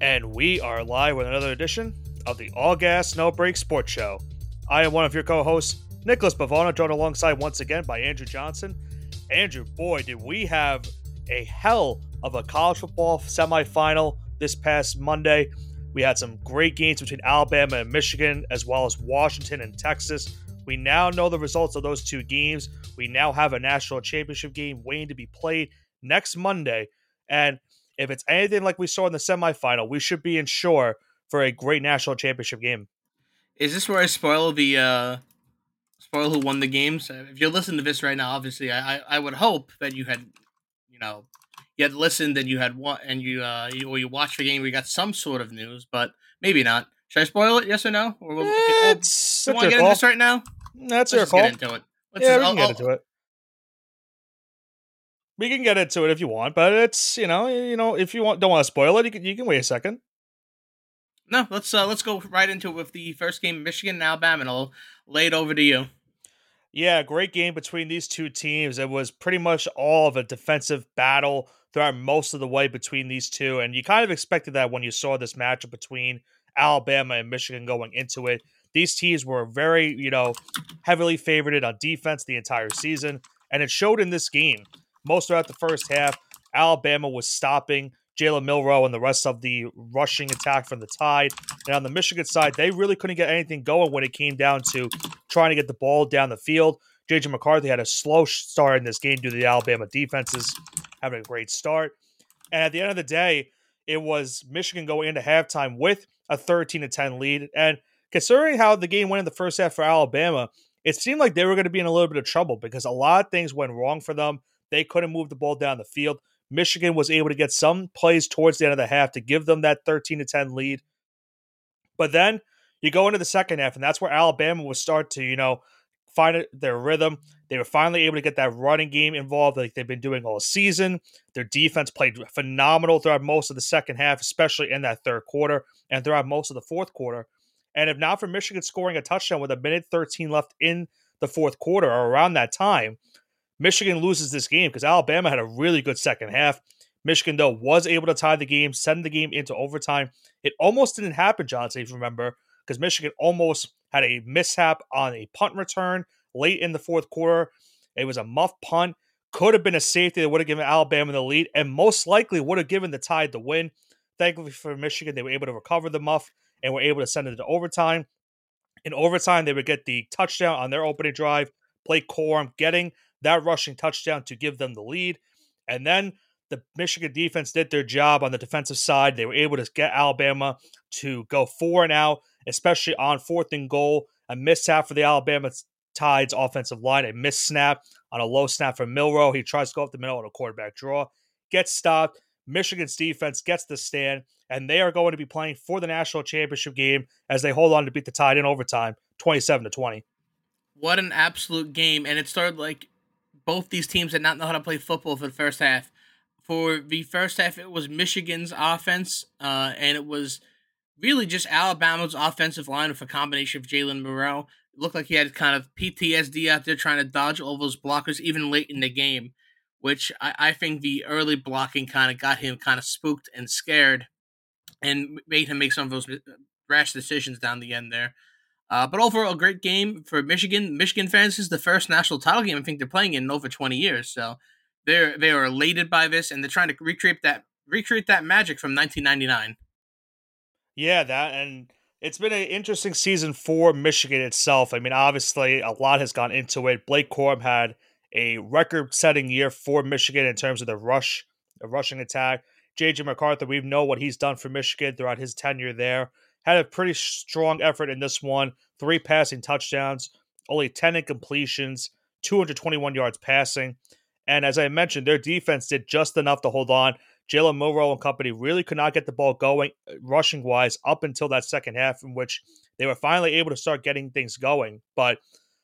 And we are live with another edition of the All Gas No Break Sports Show. I am one of your co hosts, Nicholas Bavona, joined alongside once again by Andrew Johnson. Andrew, boy, did we have a hell of a college football semifinal this past Monday. We had some great games between Alabama and Michigan, as well as Washington and Texas. We now know the results of those two games. We now have a national championship game waiting to be played next Monday. And if it's anything like we saw in the semifinal, we should be in shore for a great national championship game. Is this where I spoil the uh spoil who won the games? If you're listening to this right now, obviously I I, I would hope that you had you know you had listened and you had what and you uh you, or you watched the game we got some sort of news, but maybe not. Should I spoil it? Yes or no? Or we'll, it's, we want to get into this right now? That's Let's your call. Get into it. Let's yeah, just, we can I'll, get into it. We can get into it if you want, but it's you know you know if you want don't want to spoil it, you can you can wait a second. No, let's uh, let's go right into it with the first game, Michigan and Alabama, and I'll lay it over to you. Yeah, great game between these two teams. It was pretty much all of a defensive battle throughout most of the way between these two, and you kind of expected that when you saw this matchup between Alabama and Michigan going into it. These teams were very, you know, heavily favored on defense the entire season, and it showed in this game most throughout the first half. Alabama was stopping Jalen Milroe and the rest of the rushing attack from the Tide. And on the Michigan side, they really couldn't get anything going when it came down to trying to get the ball down the field. JJ McCarthy had a slow start in this game due to the Alabama defenses having a great start. And at the end of the day, it was Michigan going into halftime with a 13 to 10 lead. And considering how the game went in the first half for Alabama, it seemed like they were going to be in a little bit of trouble because a lot of things went wrong for them. They couldn't move the ball down the field. Michigan was able to get some plays towards the end of the half to give them that 13 to 10 lead. But then you go into the second half, and that's where Alabama would start to, you know, find their rhythm. They were finally able to get that running game involved like they've been doing all season. Their defense played phenomenal throughout most of the second half, especially in that third quarter and throughout most of the fourth quarter. And if not for Michigan scoring a touchdown with a minute 13 left in the fourth quarter or around that time, Michigan loses this game because Alabama had a really good second half. Michigan, though, was able to tie the game, send the game into overtime. It almost didn't happen, Johnson, if you remember, because Michigan almost had a mishap on a punt return late in the fourth quarter. It was a muff punt. Could have been a safety that would have given Alabama the lead, and most likely would have given the Tide the win. Thankfully for Michigan, they were able to recover the muff and were able to send it to overtime. In overtime, they would get the touchdown on their opening drive. Blake Corum getting that rushing touchdown to give them the lead. And then the Michigan defense did their job on the defensive side. They were able to get Alabama to go four and out, especially on fourth and goal. A mishap for the Alabama Tides offensive line, a missed snap on a low snap from Milroe. He tries to go up the middle on a quarterback draw, gets stopped. Michigan's defense gets the stand, and they are going to be playing for the national championship game as they hold on to beat the Tide in overtime, twenty-seven to twenty. What an absolute game! And it started like both these teams did not know how to play football for the first half. For the first half, it was Michigan's offense, uh, and it was really just Alabama's offensive line with a combination of Jalen Milroe. It looked like he had kind of PTSD out there trying to dodge all those blockers, even late in the game, which I, I think the early blocking kind of got him kind of spooked and scared and made him make some of those uh, rash decisions down the end there. Uh, but overall, a great game for Michigan. Michigan fans is the first national title game I think they're playing in over 20 years. So they're they are elated by this, and they're trying to recreate that recreate that magic from 1999. Yeah, that and it's been an interesting season for Michigan itself. I mean, obviously, a lot has gone into it. Blake Corum had a record-setting year for Michigan in terms of the rush, the rushing attack. JJ McCarthy, we know what he's done for Michigan throughout his tenure there had a pretty strong effort in this one. Three passing touchdowns, only 10 incompletions, 221 yards passing. And as I mentioned, their defense did just enough to hold on. Jalen Milroe and company really could not get the ball going uh, rushing wise up until that second half, in which they were finally able to start getting things going. But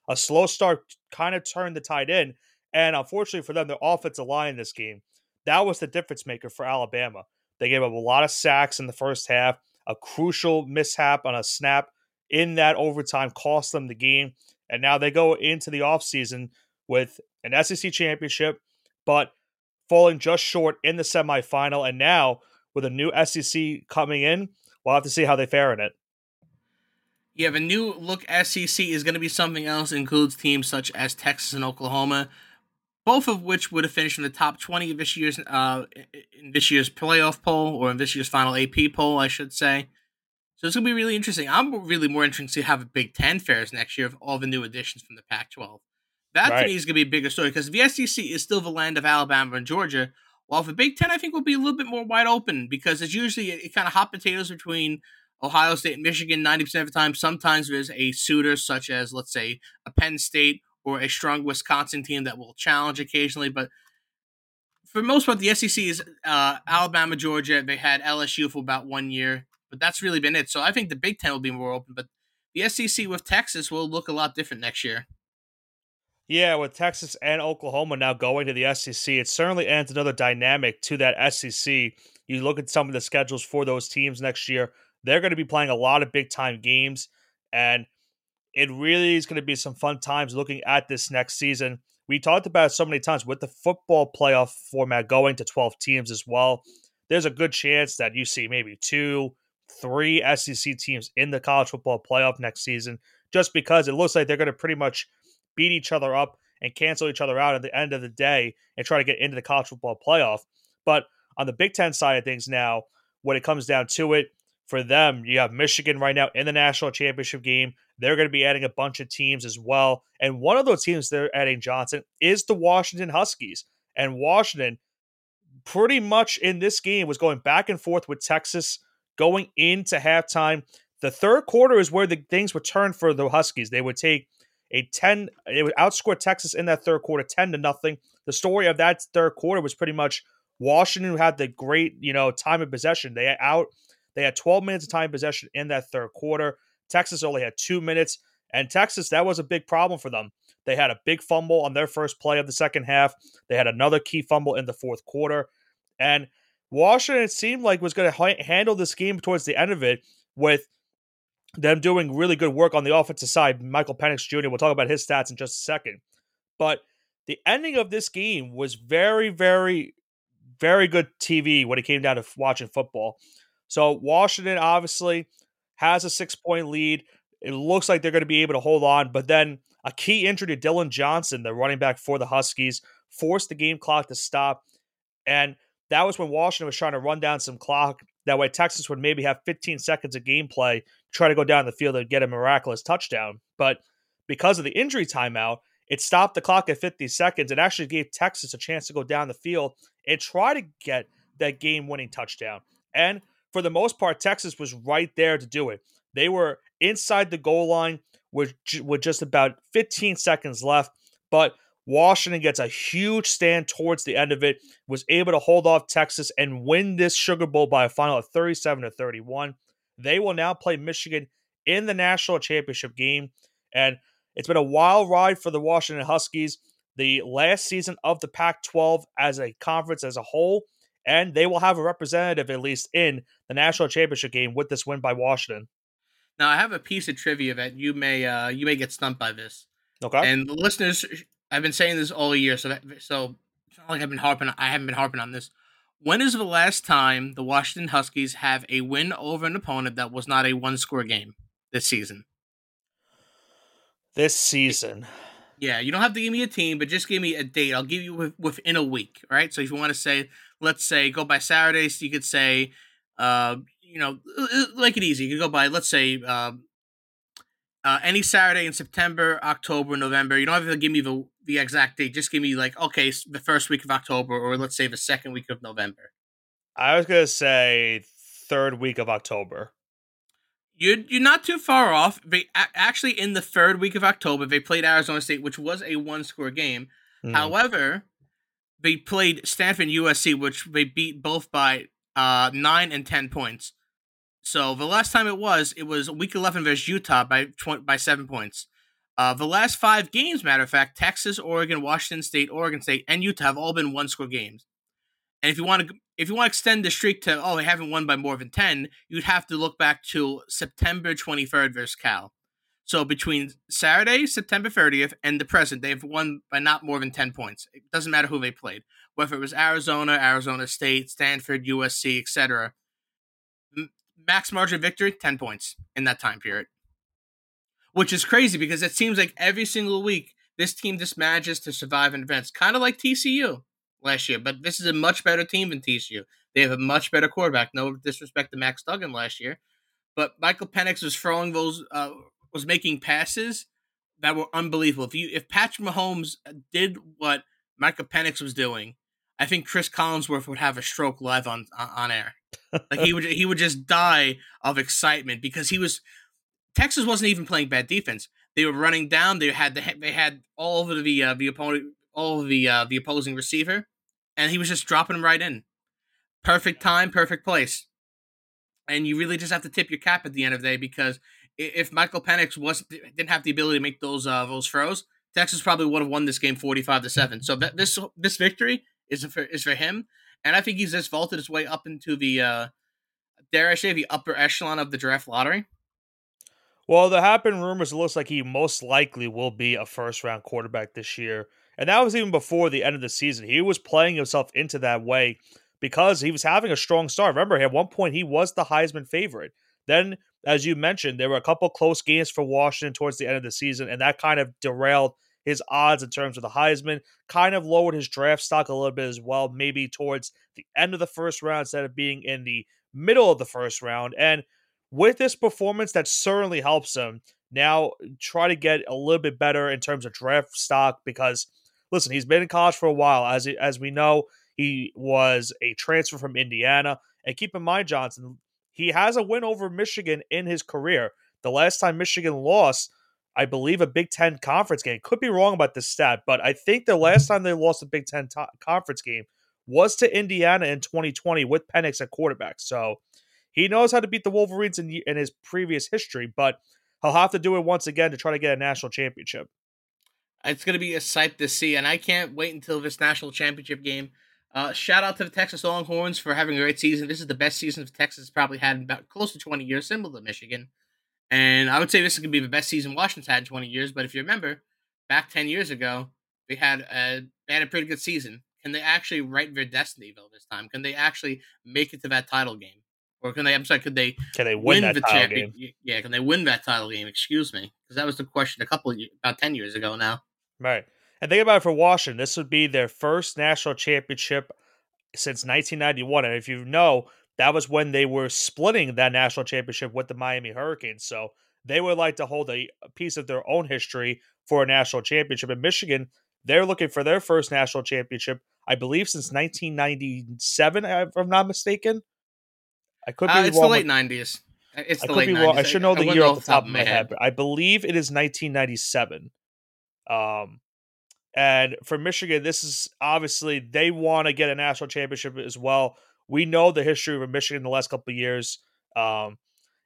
a slow start kind of turned the tide in. And unfortunately for them, their offensive line in this game, that was the difference maker for Alabama. They gave up a lot of sacks in the first half a crucial mishap on a snap in that overtime cost them the game. And now they go into the offseason with an SEC championship, but falling just short in the semifinal. And now with a new SEC coming in, we'll have to see how they fare in it. Yeah, the new look SEC is going to be something else. Includes teams such as Texas and Oklahoma, both of which would have finished in the top twenty of this year's uh, in this year's playoff poll or in this year's final AP poll, I should say. So it's going to be really interesting. I'm really more interested to have a Big Ten fairs next year of all the new additions from the Pac-12. That right. to me is going to be a bigger story because the SEC is still the land of Alabama and Georgia, while the Big Ten I think will be a little bit more wide open because it's usually it, it kind of hot potatoes between Ohio State and Michigan 90% of the time. Sometimes there's a suitor such as let's say a Penn State or a strong Wisconsin team that will challenge occasionally, but for most part, the SEC is uh, Alabama, Georgia. They had LSU for about one year but that's really been it. So I think the Big Ten will be more open, but the SEC with Texas will look a lot different next year. Yeah, with Texas and Oklahoma now going to the SEC, it certainly adds another dynamic to that SEC. You look at some of the schedules for those teams next year, they're going to be playing a lot of big time games, and it really is going to be some fun times looking at this next season. We talked about so many times with the football playoff format going to 12 teams as well. There's a good chance that you see maybe two, three SEC teams in the college football playoff next season, just because it looks like they're going to pretty much beat each other up and cancel each other out at the end of the day and try to get into the college football playoff. But on the Big Ten side of things now, when it comes down to it, for them, you have Michigan right now in the national championship game. They're going to be adding a bunch of teams as well. And one of those teams they're adding Johnson is the Washington Huskies. And Washington, pretty much in this game, was going back and forth with Texas going into halftime. The third quarter is where the things would turn for the Huskies. They would take a 10, it would outscore Texas in that third quarter 10 to nothing. The story of that third quarter was pretty much Washington had the great, you know, time of possession. They out they had 12 minutes of time possession in that third quarter. Texas only had 2 minutes and Texas that was a big problem for them. They had a big fumble on their first play of the second half. They had another key fumble in the fourth quarter. And Washington, it seemed like, was going to ha- handle this game towards the end of it with them doing really good work on the offensive side. Michael Penix Jr., we'll talk about his stats in just a second. But the ending of this game was very, very, very good TV when it came down to watching football. So Washington obviously has a six point lead. It looks like they're going to be able to hold on, but then a key injury to Dillon Johnson, the running back for the Huskies, forced the game clock to stop. And that was when Washington was trying to run down some clock. That way, Texas would maybe have 15 seconds of gameplay, to try to go down the field and get a miraculous touchdown. But because of the injury timeout, it stopped the clock at 50 seconds It actually gave Texas a chance to go down the field and try to get that game winning touchdown. And for the most part, Texas was right there to do it. They were inside the goal line with, with just about 15 seconds left, but Washington gets a huge stand towards the end of it, was able to hold off Texas and win this Sugar Bowl by a final of 37 to 31. They will now play Michigan in the national championship game. And it's been a wild ride for the Washington Huskies, the last season of the Pac 12 as a conference as a whole. And they will have a representative, at least, in the national championship game with this win by Washington. Now, I have a piece of trivia that you may uh, you may get stumped by this. Okay. And the listeners I've been saying this all year, so that, so it's not like I've been harping. I haven't been harping on this. When is the last time the Washington Huskies have a win over an opponent that was not a one-score game this season? This season. Yeah, you don't have to give me a team, but just give me a date. I'll give you within a week, right? So if you want to say, let's say, go by Saturdays, you could say, uh, you know, like it easy. You could go by, let's say, uh, uh, any Saturday in September, October, November. You don't have to give me the the exact date. Just give me like okay, the first week of October, or let's say the second week of November. I was gonna say third week of October. You're you're not too far off. They actually in the third week of October they played Arizona State, which was a one score game. Mm. However, they played Stanford USC, which they beat both by uh, nine and ten points. So the last time it was, it was week eleven versus Utah by tw- by seven points. Uh, the last five games, matter of fact, Texas, Oregon, Washington State, Oregon State, and Utah have all been one score games. And if you want to, if you want to extend the streak to, oh, they haven't won by more than ten, you'd have to look back to September twenty third versus Cal. So between Saturday, September 30th, and the present, they've won by not more than 10 points. It doesn't matter who they played, whether it was Arizona, Arizona State, Stanford, USC, etc. Max margin victory, 10 points in that time period. Which is crazy because it seems like every single week this team just manages to survive in events, kind of like TCU last year. But this is a much better team than TCU. They have a much better quarterback. No disrespect to Max Duggan last year, but Michael Penix was throwing those, uh, was making passes that were unbelievable. If you, if Patrick Mahomes did what Michael Penix was doing, I think Chris Collinsworth would have a stroke live on on air. Like he would he would just die of excitement because he was Texas wasn't even playing bad defense. They were running down. They had the, they had all of the uh, the opponent all of the uh, the opposing receiver, and he was just dropping right in. Perfect time, perfect place. And you really just have to tip your cap at the end of the day because if Michael Penix wasn't didn't have the ability to make those uh, those throws, Texas probably would have won this game forty five to seven. So that this this victory is for is for him, and I think he's just vaulted his way up into the uh, dare I say the upper echelon of the draft lottery. Well, there have been rumors. It looks like he most likely will be a first round quarterback this year. And that was even before the end of the season. He was playing himself into that way because he was having a strong start. Remember, at one point, he was the Heisman favorite. Then, as you mentioned, there were a couple close games for Washington towards the end of the season, and that kind of derailed his odds in terms of the Heisman, kind of lowered his draft stock a little bit as well, maybe towards the end of the first round instead of being in the middle of the first round. And with this performance, that certainly helps him now try to get a little bit better in terms of draft stock because listen, he's been in college for a while. As as we know, he was a transfer from Indiana. And keep in mind, Johnson, he has a win over Michigan in his career. The last time Michigan lost, I believe, a Big Ten conference game. Could be wrong about this stat, but I think the last time they lost a Big Ten conference game was to Indiana in 2020 with Penix at quarterback. So he knows how to beat the Wolverines in, in his previous history, but he'll have to do it once again to try to get a national championship. It's going to be a sight to see, and I can't wait until this national championship game. Uh, shout out to the Texas Longhorns for having a great season. This is the best season Texas probably had in about close to 20 years, similar to Michigan. And I would say this is going to be the best season Washington's had in 20 years. But if you remember, back 10 years ago, they had a, they had a pretty good season. Can they actually write their destiny, though, this time? Can they actually make it to that title game? Or can they? I'm sorry. Could they? Can they win, win the champion? Game? Yeah. Can they win that title game? Excuse me, because that was the question a couple of, about ten years ago now. Right. And think about it for Washington. This would be their first national championship since 1991. And if you know, that was when they were splitting that national championship with the Miami Hurricanes. So they would like to hold a piece of their own history for a national championship. In Michigan, they're looking for their first national championship, I believe, since 1997, if I'm not mistaken. I could be uh, it's wrong. the late nineties. It's I the late be 90s. wrong. I should know the year off the top of my head. head, but I believe it is 1997. Um, and for Michigan, this is obviously they want to get a national championship as well. We know the history of Michigan the last couple of years. Um,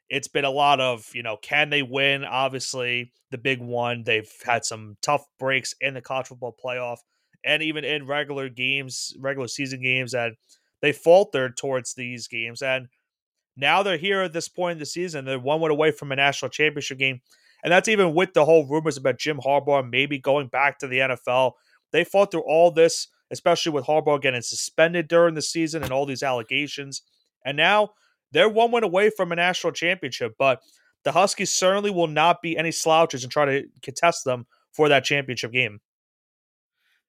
it's been a lot of you know, can they win? Obviously, the big one. They've had some tough breaks in the college football playoff, and even in regular games, regular season games, and they faltered towards these games. And now they're here at this point in the season. They're one win away from a national championship game. And that's even with the whole rumors about Jim Harbaugh maybe going back to the NFL. They fought through all this, especially with Harbaugh getting suspended during the season and all these allegations. And now they're one win away from a national championship. But the Huskies certainly will not be any slouches and try to contest them for that championship game.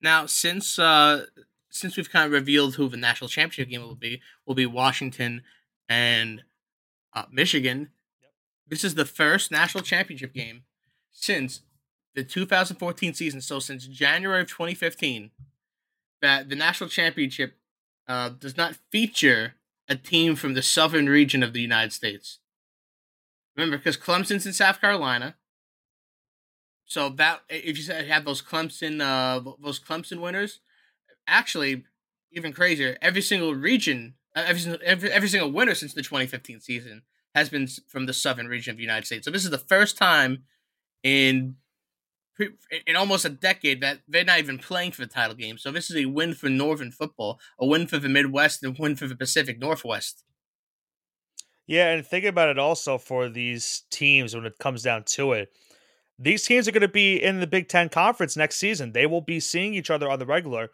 Now, since uh, since we've kind of revealed who the national championship game will be, will be Washington and uh, Michigan. This is the first national championship game since the 2014 season. So since January of 2015, that the national championship uh, does not feature a team from the southern region of the United States. Remember, because Clemson's in South Carolina. So that if you have those Clemson, uh, those Clemson winners, actually, even crazier, every single region every, every, every single winner since the 2015 season has been from the southern region of the United States. So this is the first time in in almost a decade that they're not even playing for the title game. So this is a win for Northern football, a win for the Midwest, and a win for the Pacific Northwest. Yeah, and think about it also for these teams when it comes down to it. these teams are going to be in the Big Ten Conference next season. They will be seeing each other on the regular,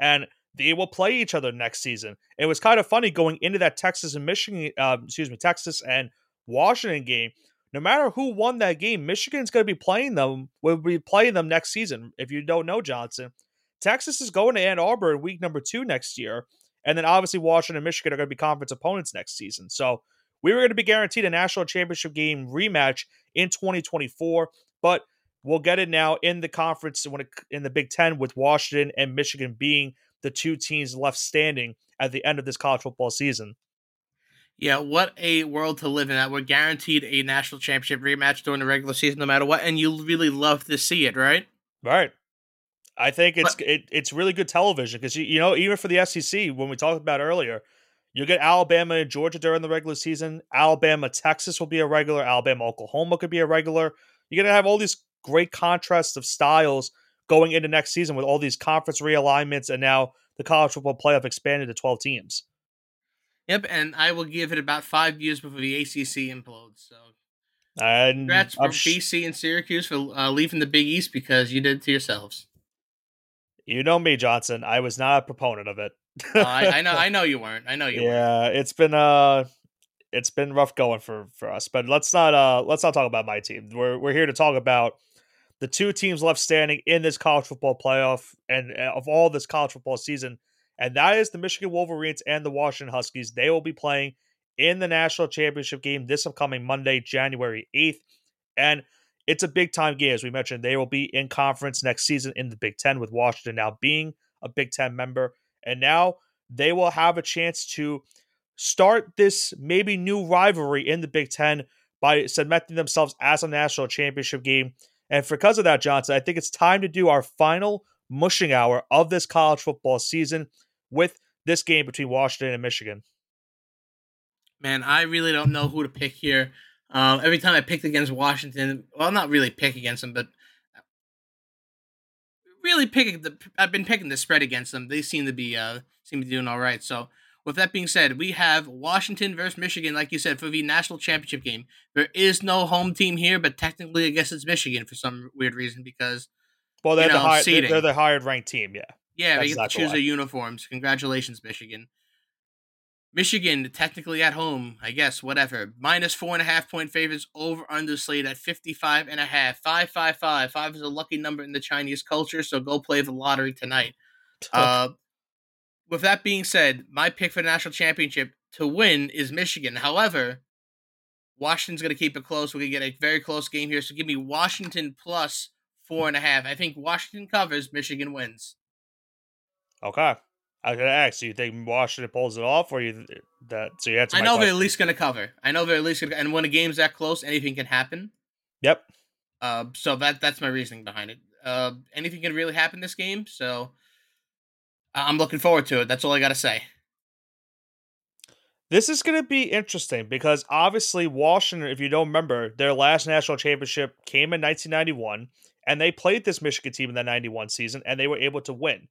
and they will play each other next season. It was kind of funny going into that Texas and Michigan, uh, excuse me, Texas and Washington game. No matter who won that game, Michigan's going to be playing them. Will be playing them next season. If you don't know Johnson, Texas is going to Ann Arbor in week number two next year, and then obviously Washington and Michigan are going to be conference opponents next season. So we were going to be guaranteed a national championship game rematch in 2024, but we'll get it now in the conference when it, in the Big Ten with Washington and Michigan being the two teams left standing at the end of this college football season. Yeah, what a world to live in that we're guaranteed a national championship rematch during the regular season no matter what, and you really love to see it, right? Right. I think it's but, it, it's really good television because you, you know even for the SEC when we talked about earlier, you get Alabama and Georgia during the regular season. Alabama, Texas will be a regular. Alabama, Oklahoma could be a regular. You're gonna have all these great contrasts of styles going into next season with all these conference realignments and now the college football playoff expanded to 12 teams. Yep, and I will give it about five years before the ACC implodes. So, and congrats for sh- BC and Syracuse for uh, leaving the Big East because you did it to yourselves. You know me, Johnson. I was not a proponent of it. uh, I, I, know, I know you weren't. I know you. Yeah, weren't. it's been uh, it's been rough going for for us. But let's not uh, let's not talk about my team. We're we're here to talk about the two teams left standing in this college football playoff and uh, of all this college football season, and that is the Michigan Wolverines and the Washington Huskies. They will be playing in the national championship game this upcoming Monday, January 8th. And it's a big time game, as we mentioned. They will be in conference next season in the Big Ten, with Washington now being a Big Ten member. And now they will have a chance to start this maybe new rivalry in the Big Ten by cementing themselves as a national championship game and because of that, Johnson, I think it's time to do our final mushing hour of this college football season with this game between Washington and Michigan. Man, I really don't know who to pick here. Um, every time I picked against Washington, well, not really pick against them, but really picking the. I've been picking the spread against them. They seem to be uh, seem to be doing all right. So with that being said, we have Washington versus Michigan, like you said, for the national championship game. There is no home team here, but technically, I guess it's Michigan for some weird reason because. Well, they're, know, the, high, they're, they're the hired ranked team, yeah. Yeah, That's they get to choose their uniforms. Congratulations, Michigan. Michigan, technically at home, I guess, whatever. Minus four and a half point favorites over under slate at 55 and a half. 555. Five is a lucky number in the Chinese culture, so go play the lottery tonight. Uh, with that being said, my pick for the national championship to win is Michigan. However, Washington's going to keep it close. We're going to get a very close game here. So give me Washington plus four and a half. I think Washington covers, Michigan wins. Okay. I was gonna ask. Do you think Washington pulls it off, or you that? So you I know question. they're at least gonna cover. I know they're at least gonna. And when a game's that close, anything can happen. Yep. Uh, so that that's my reasoning behind it. Uh, anything can really happen this game. So I'm looking forward to it. That's all I got to say. This is going to be interesting because obviously Washington, if you don't remember, their last national championship came in 1991, and they played this Michigan team in that 91 season, and they were able to win.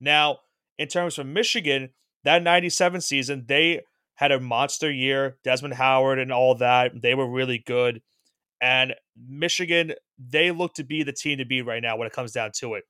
Now, in terms of Michigan, that 97 season, they had a monster year. Desmond Howard and all that, they were really good. And Michigan, they look to be the team to beat right now when it comes down to it.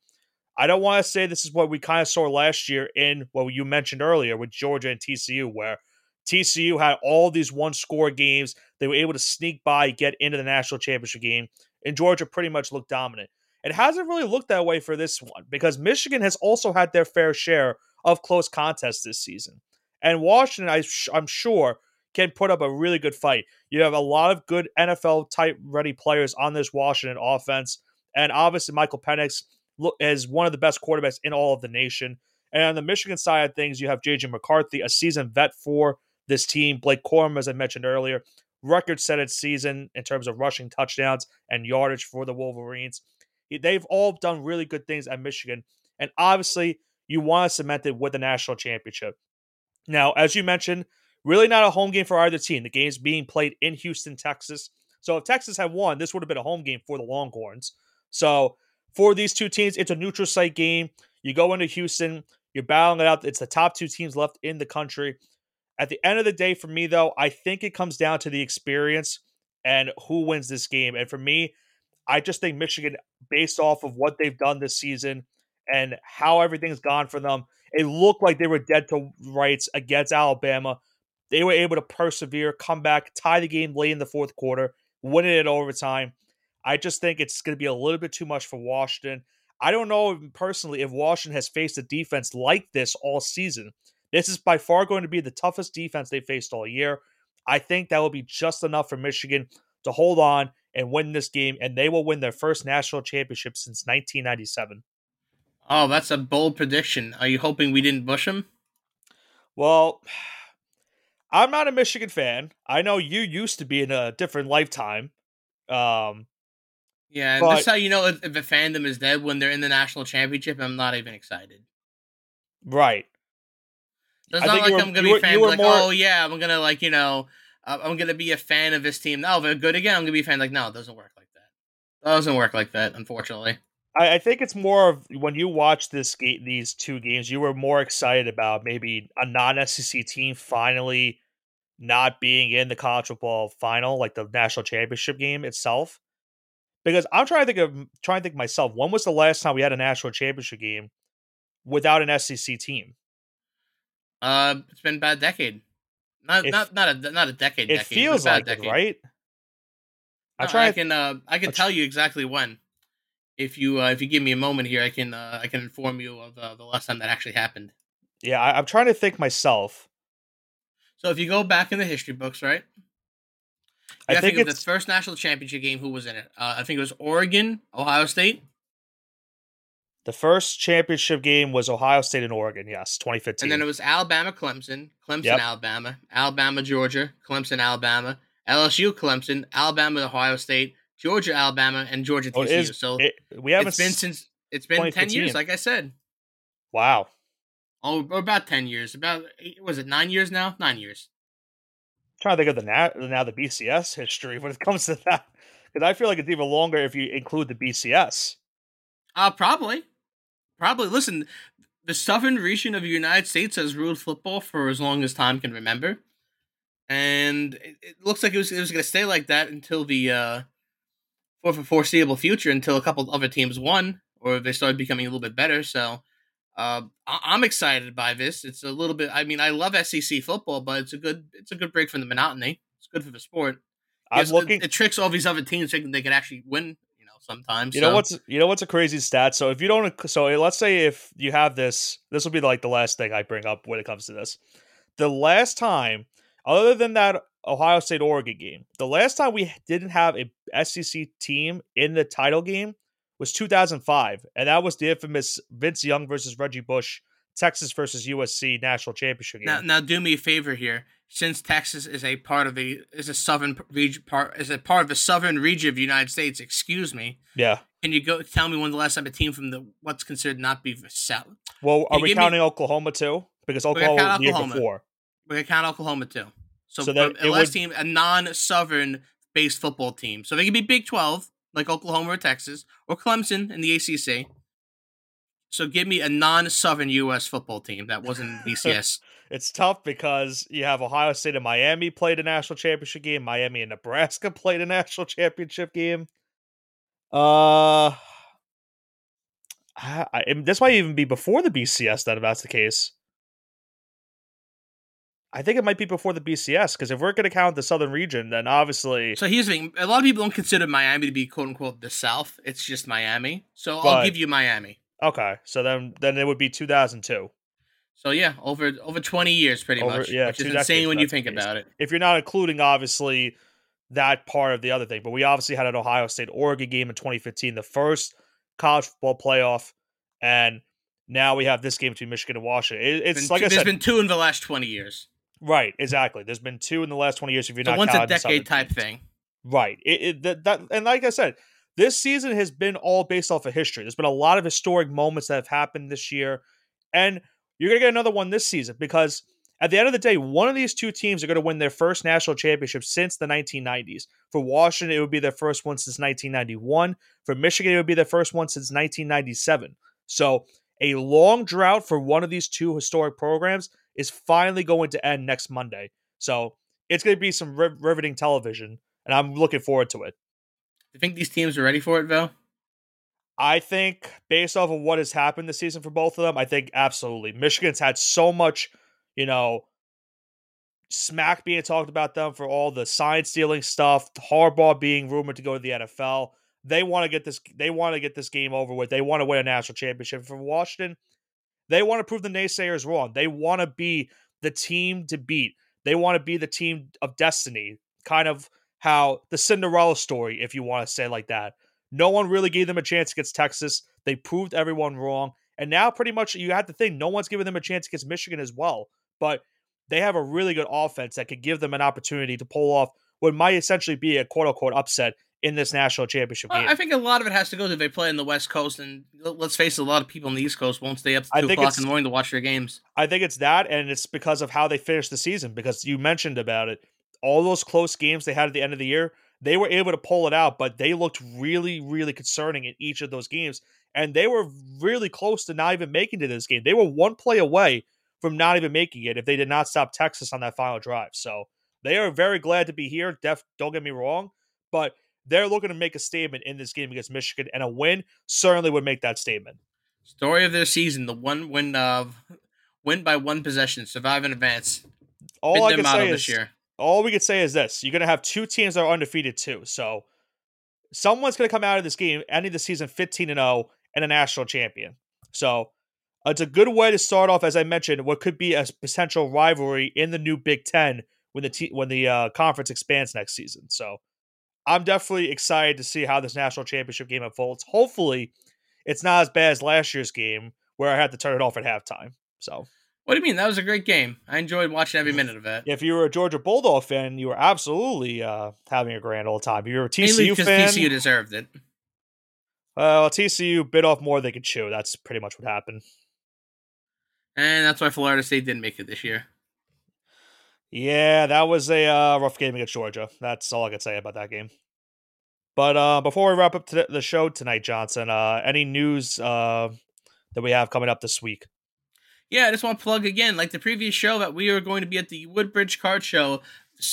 I don't want to say this is what we kind of saw last year in what you mentioned earlier with Georgia and TCU, where TCU had all these one score games. They were able to sneak by, get into the national championship game, and Georgia pretty much looked dominant. It hasn't really looked that way for this one because Michigan has also had their fair share of close contests this season. And Washington, I, am sure, can put up a really good fight. You have a lot of good NFL type ready players on this Washington offense. And obviously, Michael Penix as one of the best quarterbacks in all of the nation. And on the Michigan side of things, you have JJ McCarthy, a seasoned vet for this team. Blake Corum, as I mentioned earlier, record setting season in terms of rushing touchdowns and yardage for the Wolverines. They've all done really good things at Michigan. And obviously, you want to cement it with the national championship. Now, as you mentioned, really not a home game for either team. The game's being played in Houston, Texas. So if Texas had won, this would have been a home game for the Longhorns. So for these two teams. It's a neutral site game. You go into Houston, you're battling it out. It's the top two teams left in the country. At the end of the day, for me, though, I think it comes down to the experience and who wins this game. And for me, I just think Michigan, based off of what they've done this season and how everything's gone for them, it looked like they were dead to rights against Alabama. They were able to persevere, come back, tie the game late in the fourth quarter, win it in overtime. I just think it's going to be a little bit too much for Washington. I don't know personally if Washington has faced a defense like this all season. This is by far going to be the toughest defense they faced all year. I think that will be just enough for Michigan to hold on and win this game, and they will win their first national championship since 1997. Oh, that's a bold prediction. Are you hoping we didn't bush them? Well, I'm not a Michigan fan. I know you used to be in a different lifetime. Um, yeah, but, that's how you know if, if a fandom is dead when they're in the national championship. I'm not even excited. Right. It's not like were, I'm gonna be were, fan like, more... oh yeah, I'm gonna like you know, uh, I'm gonna be a fan of this team. No, if they're good again, I'm gonna be a fan. Like no, it doesn't work like that. It doesn't work like that, unfortunately. I, I think it's more of when you watch this these two games, you were more excited about maybe a non-SEC team finally not being in the college football final, like the national championship game itself. Because I'm trying to think of trying to think myself, when was the last time we had a national championship game without an SEC team? Uh, it's been about a decade. Not if, not not a not a decade. It decade, feels like it, right? No, I try. I can uh, I can tell you exactly when. If you uh, if you give me a moment here, I can uh, I can inform you of uh, the last time that actually happened. Yeah, I, I'm trying to think myself. So if you go back in the history books, right? I think, think it's the first national championship game. Who was in it? Uh, I think it was Oregon, Ohio State. The first championship game was Ohio State and Oregon, yes, 2015. And then it was Alabama, Clemson, Clemson, yep. Alabama, Alabama, Georgia, Clemson, Alabama, LSU, Clemson, Alabama, Ohio State, Georgia, Alabama, and Georgia, TCU. Oh, is, so it, we haven't it's been since it's been 10 years, like I said. Wow. Oh, about 10 years. About, was it nine years now? Nine years. Trying to think of the now, now the BCS history when it comes to that. Because I feel like it's even longer if you include the BCS. Uh, probably. Probably. Listen, the southern region of the United States has ruled football for as long as time can remember, and it, it looks like it was it was going to stay like that until the uh, for the foreseeable future, until a couple other teams won or they started becoming a little bit better. So. Uh, I- am excited by this. It's a little bit. I mean, I love SEC football, but it's a good. It's a good break from the monotony. It's good for the sport. I'm looking. It, it tricks all these other teams thinking they can actually win You know, sometimes. You so. know what's you know what's a crazy stat? So if you don't so let's say if you have this this will be like the last thing I bring up when it comes to this. The last time other than that Ohio State Oregon game, the last time we didn't have a SEC team in the title game was 2005 and that was the infamous Vince Young versus Reggie Bush Texas versus USC national championship game. Now, now do me a favor here since Texas is a part of the is a southern region part is a part of the southern region of the United States. Excuse me. Yeah. Can you go tell me when the last time a team from the what's considered not be the south? Well, are we counting me, Oklahoma too? Because Oklahoma was the year before. We're gonna count Oklahoma too. So, so that a last would... team, a non-southern based football team. So they could be Big Twelve, like Oklahoma or Texas, or Clemson in the ACC. So give me a non-southern U.S. football team that wasn't BCS. it's tough because you have Ohio State and Miami played a national championship game. Miami and Nebraska played a national championship game. Uh, I, I, this might even be before the BCS. that if that's the case, I think it might be before the BCS because if we're going to count the Southern region, then obviously. So here's the thing: a lot of people don't consider Miami to be "quote unquote" the South. It's just Miami. So but, I'll give you Miami. Okay, so then then it would be 2002. So yeah, over over 20 years, pretty over, much. Yeah, which is insane when you think about it. If you're not including obviously that part of the other thing, but we obviously had an Ohio State Oregon game in 2015, the first college football playoff, and now we have this game between Michigan and Washington. It, it's like two, I said, there's been two in the last 20 years. Right, exactly. There's been two in the last 20 years. If you're not counting this, so not once a decade type thing. Right. It, it that, that and like I said, this season has been all based off of history. There's been a lot of historic moments that have happened this year. And you're going to get another one this season because at the end of the day, one of these two teams are going to win their first national championship since the 1990s. For Washington, it would be their first one since 1991. For Michigan, it would be their first one since 1997. So, a long drought for one of these two historic programs is finally going to end next Monday. So, it's going to be some riveting television, and I'm looking forward to it. Do you think these teams are ready for it, though? I think based off of what has happened this season for both of them, I think absolutely. Michigan's had so much, you know, smack being talked about them for all the sign stealing stuff, Harbaugh being rumored to go to the NFL. They want to get this they want to get this game over with. They want to win a national championship. For Washington, they want to prove the naysayers wrong. They want to be the team to beat. They want to be the team of destiny. Kind of how the Cinderella story, if you want to say like that. No one really gave them a chance against Texas. They proved everyone wrong. And now, pretty much, you have to think no one's giving them a chance against Michigan as well. But they have a really good offense that could give them an opportunity to pull off what might essentially be a quote unquote upset in this national championship well, game. I think a lot of it has to go to they play in the West Coast, and let's face it, a lot of people in the East Coast won't stay up to two o'clock in the morning to watch their games. I think it's that, and it's because of how they finished the season. Because you mentioned about it, all those close games they had at the end of the year, they were able to pull it out, but they looked really, really concerning in each of those games, and they were really close to not even making to this game. They were one play away from not even making it if they did not stop Texas on that final drive. So they are very glad to be here. Def, don't get me wrong, but they're looking to make a statement in this game against Michigan, and a win certainly would make that statement. Story of their season: the one win of win by one possession, survive in advance. All Been I can say is year. all we could say is this: you're going to have two teams that are undefeated too. So someone's going to come out of this game ending the season 15 and 0 and a national champion. So it's a good way to start off, as I mentioned, what could be a potential rivalry in the new Big Ten when the te- when the uh, conference expands next season. So I'm definitely excited to see how this national championship game unfolds. Hopefully, it's not as bad as last year's game where I had to turn it off at halftime. So. What do you mean? That was a great game. I enjoyed watching every minute of it. If you were a Georgia Bulldog fan, you were absolutely uh, having a grand old time. If you were a TCU fan, TCU deserved it. Well, TCU bit off more than they could chew. That's pretty much what happened. And that's why Florida State didn't make it this year. Yeah, that was a uh, rough game against Georgia. That's all I can say about that game. But uh, before we wrap up the show tonight, Johnson, uh, any news uh, that we have coming up this week? Yeah, I just want to plug again, like the previous show, that we are going to be at the Woodbridge Card Show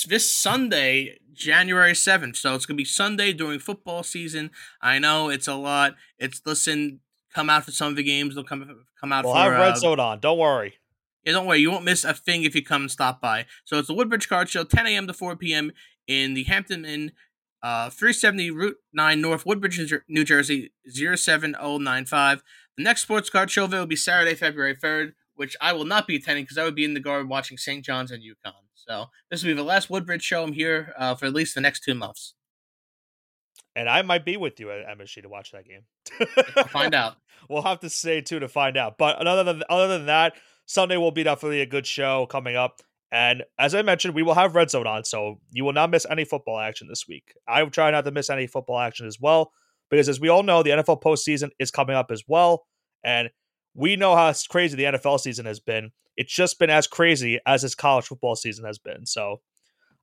this Sunday, January 7th. So it's going to be Sunday during football season. I know it's a lot. It's, listen, come out for some of the games. They'll come come out we'll for. have Red uh, Zone on. Don't worry. Yeah, don't worry. You won't miss a thing if you come and stop by. So it's the Woodbridge Card Show, 10 a.m. to 4 p.m. in the Hampton Inn, uh, 370 Route 9 North, Woodbridge, New Jersey, 07095. The next sports card show will be Saturday, February 3rd, which I will not be attending because I would be in the garden watching St. John's and UConn. So this will be the last Woodbridge show I'm here uh, for at least the next two months. And I might be with you at MSG to watch that game. find out. We'll have to stay tuned to find out. But other than other than that, Sunday will be definitely a good show coming up. And as I mentioned, we will have Red Zone on, so you will not miss any football action this week. I will try not to miss any football action as well, because as we all know, the NFL postseason is coming up as well. And we know how crazy the NFL season has been. It's just been as crazy as this college football season has been. So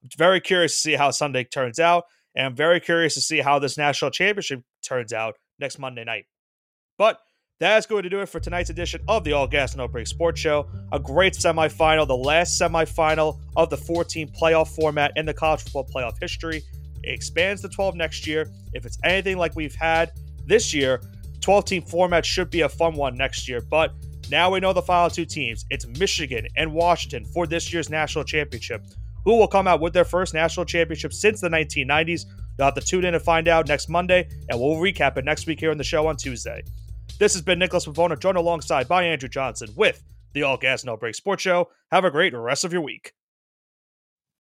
I'm very curious to see how Sunday turns out. And I'm very curious to see how this national championship turns out next Monday night. But that's going to do it for tonight's edition of the All Gas No Break Sports Show. A great semifinal, the last semifinal of the 14 playoff format in the college football playoff history. It expands to 12 next year. If it's anything like we've had this year, 12 team format should be a fun one next year. But now we know the final two teams. It's Michigan and Washington for this year's national championship. Who will come out with their first national championship since the 1990s? You'll have to tune in and find out next Monday, and we'll recap it next week here on the show on Tuesday. This has been Nicholas Pavona, joined alongside by Andrew Johnson with the All Gas No Break Sports Show. Have a great rest of your week.